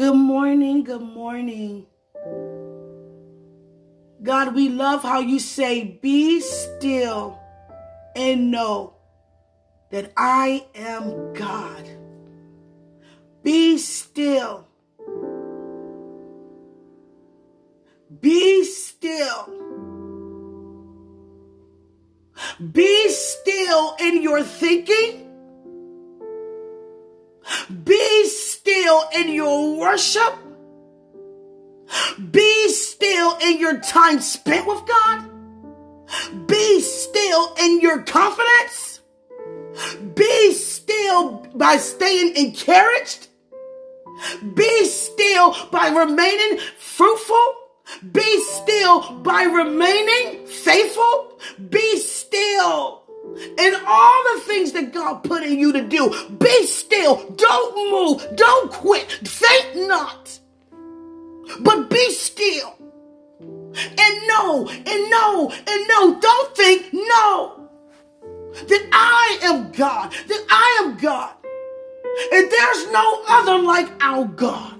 Good morning, good morning. God, we love how you say, Be still and know that I am God. Be still. Be still. Be still in your thinking. Be still in your worship. Be still in your time spent with God. Be still in your confidence. Be still by staying encouraged. Be still by remaining fruitful. Be still by remaining faithful. Be still in all the things that God put in you to do. Be still. Don't move. Don't quit. Faint not. But be still. And know, and know, and know. Don't think, no. That I am God. That I am God. And there's no other like our God.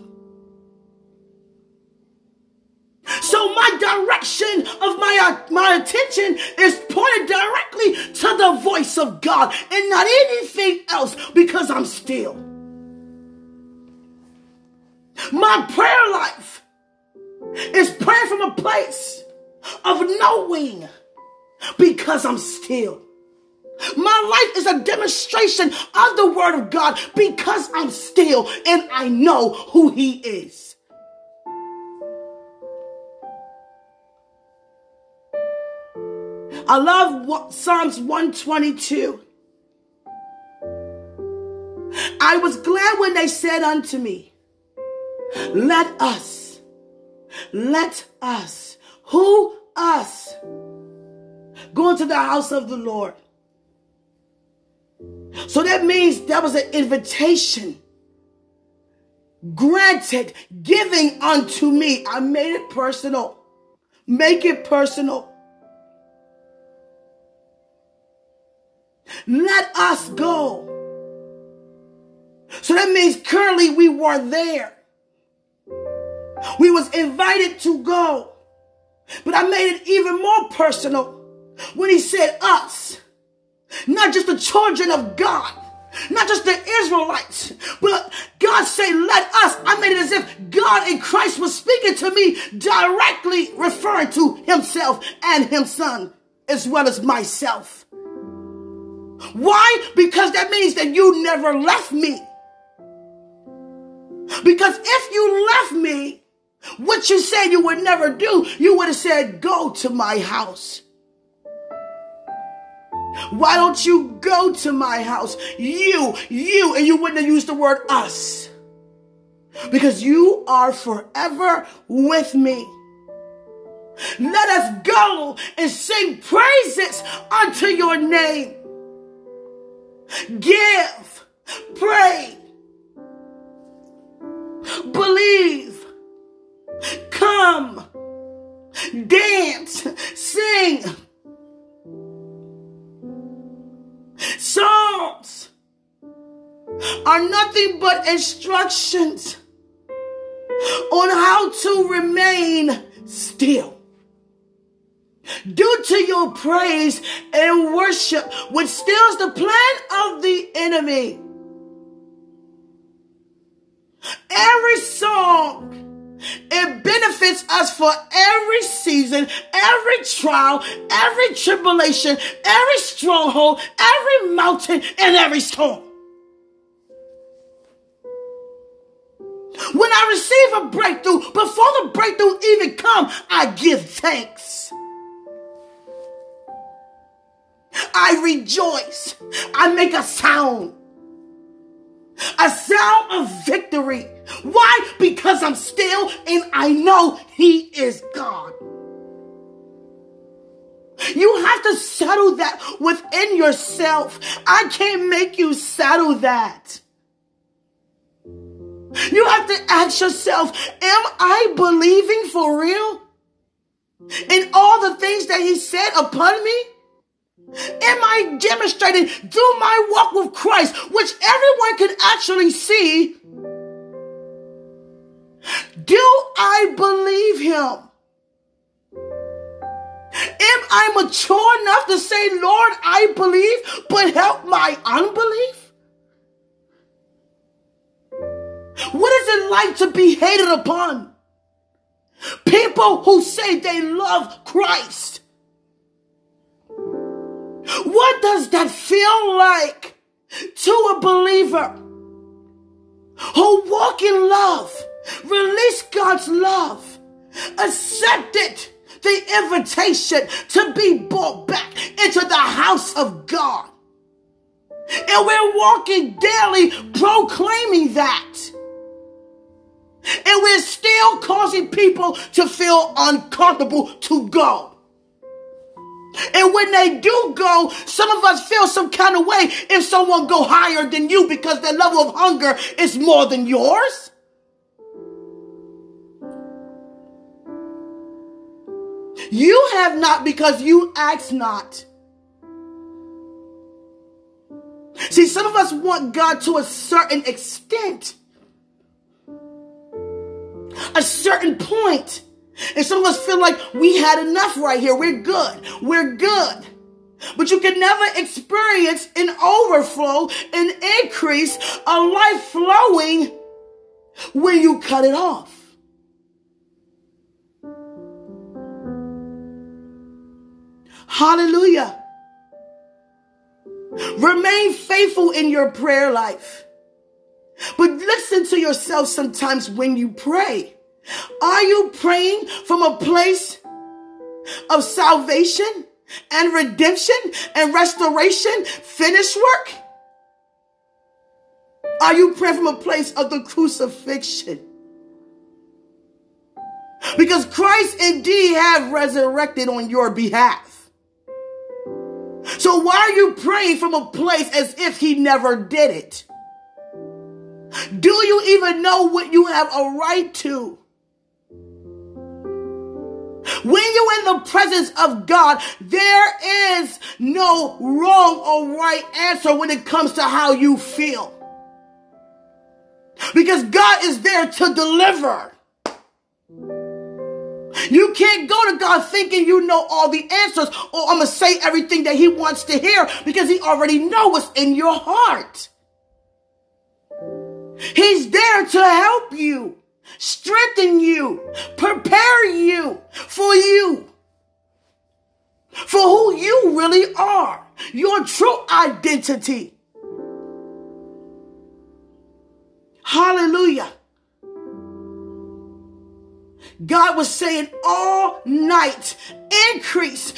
So my direction of my, uh, my attention is pointed directly to the voice of God and not anything else because I'm still. My prayer life is praying from a place of knowing because I'm still. My life is a demonstration of the word of God because I'm still and I know who he is. I love Psalms 122. I was glad when they said unto me, Let us, let us, who us, go into the house of the Lord. So that means that was an invitation granted, giving unto me. I made it personal. Make it personal. Let us go. So that means currently we were there. We was invited to go. But I made it even more personal when he said us. Not just the children of God. Not just the Israelites, but God said, let us. I made it as if God in Christ was speaking to me directly referring to himself and his son as well as myself. Why? Because that means that you never left me. Because if you left me, what you said you would never do, you would have said, Go to my house. Why don't you go to my house? You, you, and you wouldn't have used the word us. Because you are forever with me. Let us go and sing praises unto your name give, pray, believe, come, dance, sing. Psalms are nothing but instructions on how to remain still due to your praise and worship, which steals the plan of the enemy. Every song, it benefits us for every season, every trial, every tribulation, every stronghold, every mountain, and every storm. When I receive a breakthrough, before the breakthrough even come, I give thanks. I rejoice. I make a sound. A sound of victory. Why? Because I'm still and I know He is God. You have to settle that within yourself. I can't make you settle that. You have to ask yourself, am I believing for real? In all the things that he said upon me? Am I demonstrating through my walk with Christ, which everyone can actually see, Do I believe him? Am I mature enough to say, Lord, I believe, but help my unbelief? What is it like to be hated upon? People who say they love Christ. What does that feel like to a believer who walk in love, release God's love, accept it, the invitation to be brought back into the house of God. And we're walking daily proclaiming that. And we're still causing people to feel uncomfortable to go. And when they do go, some of us feel some kind of way if someone go higher than you because their level of hunger is more than yours. You have not because you ask not. See, some of us want God to a certain extent, a certain point. And some of us feel like we had enough right here. We're good. We're good. But you can never experience an overflow, an increase, a life flowing when you cut it off. Hallelujah. Remain faithful in your prayer life. But listen to yourself sometimes when you pray. Are you praying from a place of salvation and redemption and restoration, finished work? Are you praying from a place of the crucifixion? Because Christ indeed have resurrected on your behalf. So why are you praying from a place as if he never did it? Do you even know what you have a right to? When you're in the presence of God, there is no wrong or right answer when it comes to how you feel. Because God is there to deliver. You can't go to God thinking you know all the answers or I'm going to say everything that he wants to hear because he already knows what's in your heart. He's there to help you, strengthen you, prepare you for you, for who you really are, your true identity. Hallelujah. God was saying all night, increase,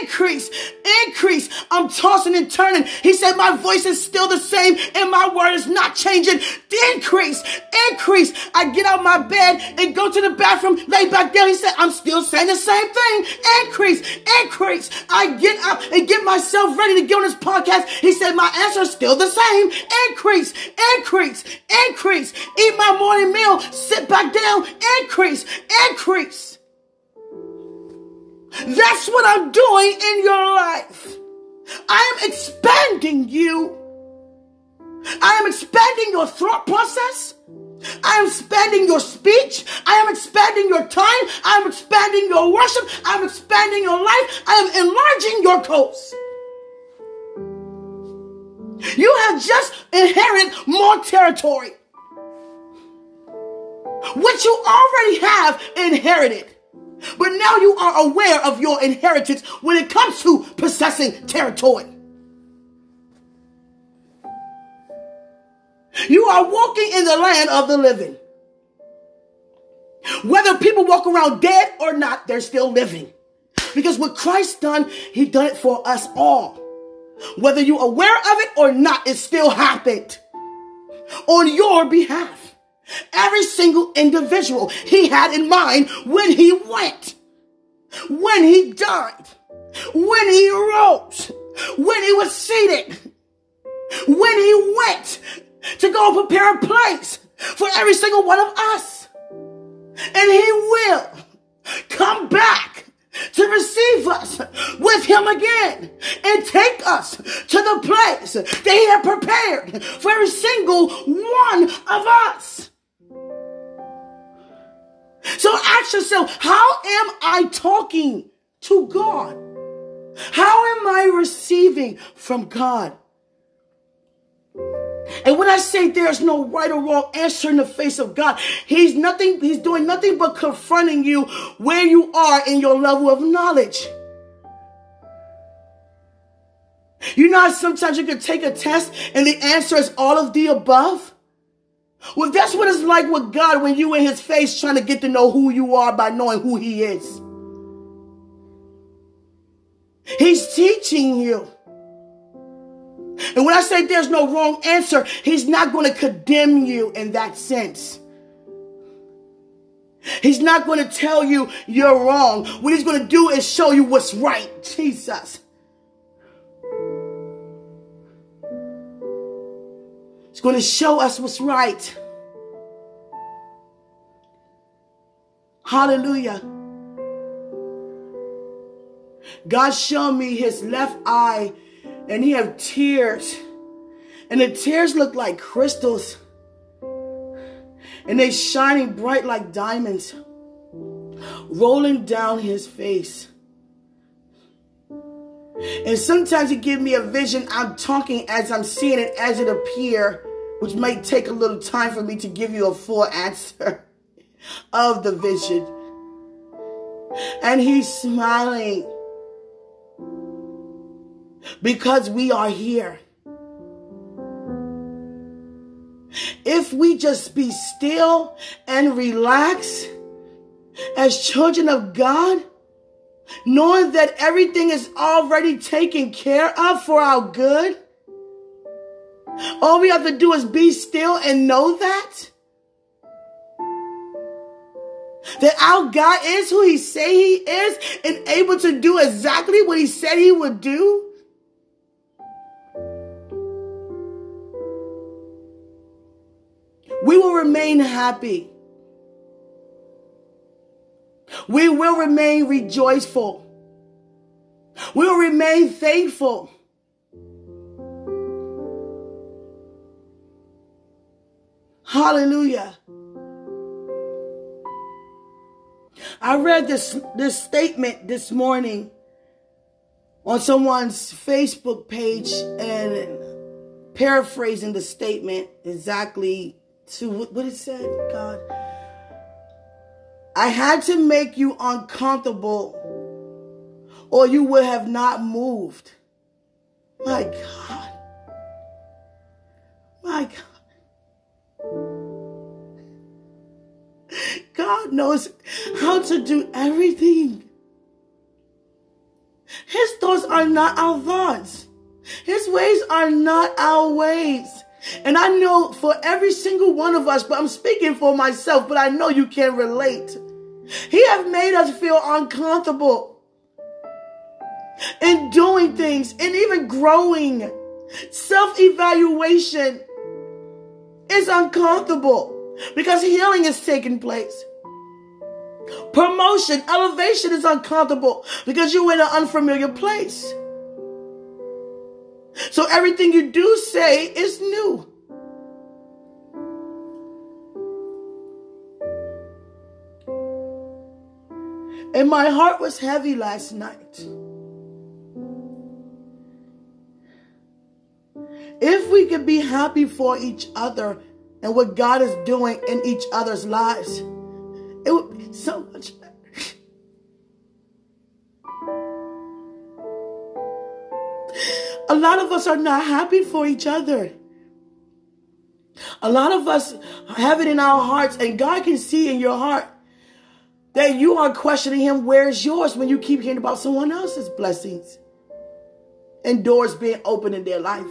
increase, increase. I'm tossing and turning. He said, my voice is still the same and my word is not changing. Increase, increase. I get out my bed and go to the bathroom, lay back down. He said, I'm still saying the same thing. Increase, increase. I get up and get myself ready to get on this podcast. He said, my answer is still the same. Increase, increase, increase. Eat my morning meal, sit back down, increase, increase. That's what I'm doing in your life. I am expanding you. I am expanding your thought process. I am expanding your speech. I am expanding your time. I am expanding your worship. I am expanding your life. I am enlarging your coast. You have just inherited more territory, which you already have inherited. But now you are aware of your inheritance when it comes to possessing territory. You are walking in the land of the living. Whether people walk around dead or not, they're still living. Because what Christ done, he done it for us all. Whether you're aware of it or not, it still happened on your behalf. Every single individual he had in mind when he went, when he died, when he rose, when he was seated, when he went to go prepare a place for every single one of us. And he will come back to receive us with him again and take us to the place that he had prepared for every single one of us. So ask yourself, how am I talking to God? How am I receiving from God? And when I say there's no right or wrong answer in the face of God, He's nothing, He's doing nothing but confronting you where you are in your level of knowledge. You know sometimes you can take a test and the answer is all of the above? Well, that's what it's like with God when you in his face trying to get to know who you are by knowing who he is. He's teaching you. And when I say there's no wrong answer, he's not going to condemn you in that sense. He's not going to tell you you're wrong. What he's going to do is show you what's right. Jesus. He's going to show us what's right. Hallelujah. God showed me his left eye and he have tears. And the tears look like crystals. And they shining bright like diamonds. Rolling down his face. And sometimes he give me a vision. I'm talking as I'm seeing it as it appear, which might take a little time for me to give you a full answer of the vision. And he's smiling because we are here. If we just be still and relax as children of God, knowing that everything is already taken care of for our good, all we have to do is be still and know that. That our God is who he say he is and able to do exactly what he said he would do. we will remain happy. We will remain rejoiceful. We will remain thankful. Hallelujah. I read this, this statement this morning on someone's Facebook page and paraphrasing the statement exactly to what it said, God. I had to make you uncomfortable or you would have not moved. My God. My God. God knows how to do everything. His thoughts are not our thoughts. His ways are not our ways. And I know for every single one of us, but I'm speaking for myself, but I know you can relate. He has made us feel uncomfortable in doing things and even growing. Self evaluation is uncomfortable because healing is taking place. Promotion, elevation is uncomfortable because you're in an unfamiliar place. So everything you do say is new. And my heart was heavy last night. If we could be happy for each other and what God is doing in each other's lives, so much better. A lot of us are not happy for each other. A lot of us have it in our hearts, and God can see in your heart that you are questioning Him, where's yours when you keep hearing about someone else's blessings and doors being open in their life.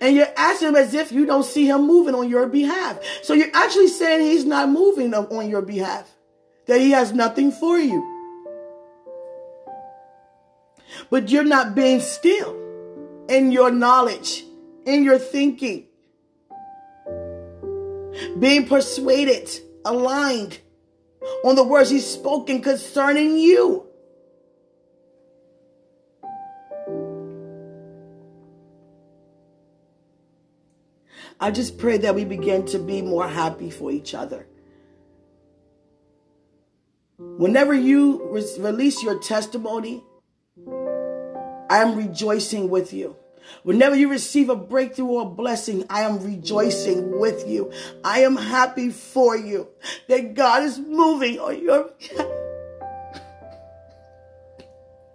And you're asking him as if you don't see him moving on your behalf. So you're actually saying he's not moving on your behalf, that he has nothing for you. But you're not being still in your knowledge, in your thinking, being persuaded, aligned on the words he's spoken concerning you. I just pray that we begin to be more happy for each other. Whenever you re- release your testimony, I am rejoicing with you. Whenever you receive a breakthrough or a blessing, I am rejoicing with you. I am happy for you that God is moving on your behalf.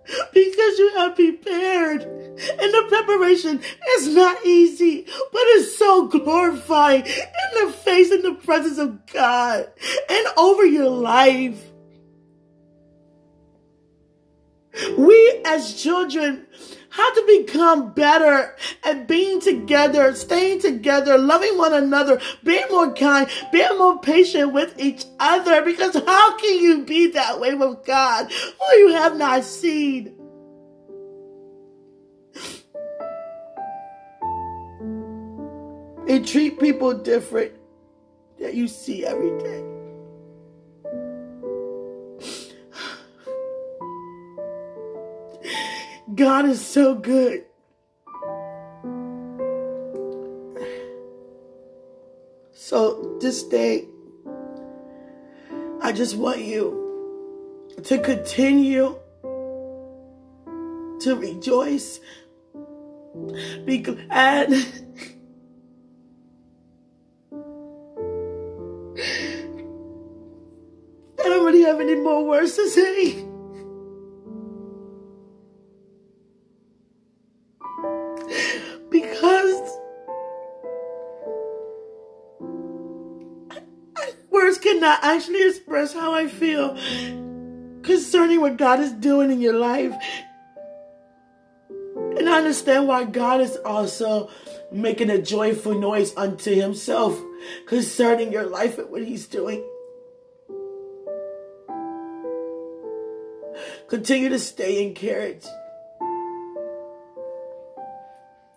because you have prepared. And the preparation is not easy, but it's so glorifying in the face and the presence of God and over your life. We as children have to become better at being together, staying together, loving one another, being more kind, being more patient with each other. Because how can you be that way with God who you have not seen? And treat people different that you see every day. God is so good. So this day, I just want you to continue to rejoice, be glad. I don't really have any more words to say. Actually express how I feel concerning what God is doing in your life. And I understand why God is also making a joyful noise unto himself concerning your life and what he's doing. Continue to stay encouraged.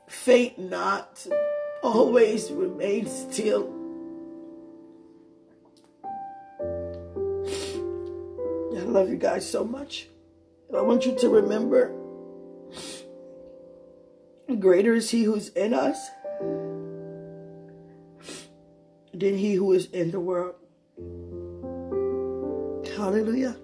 Faint not. Always remain still. Love you guys so much. I want you to remember greater is he who's in us than he who is in the world. Hallelujah.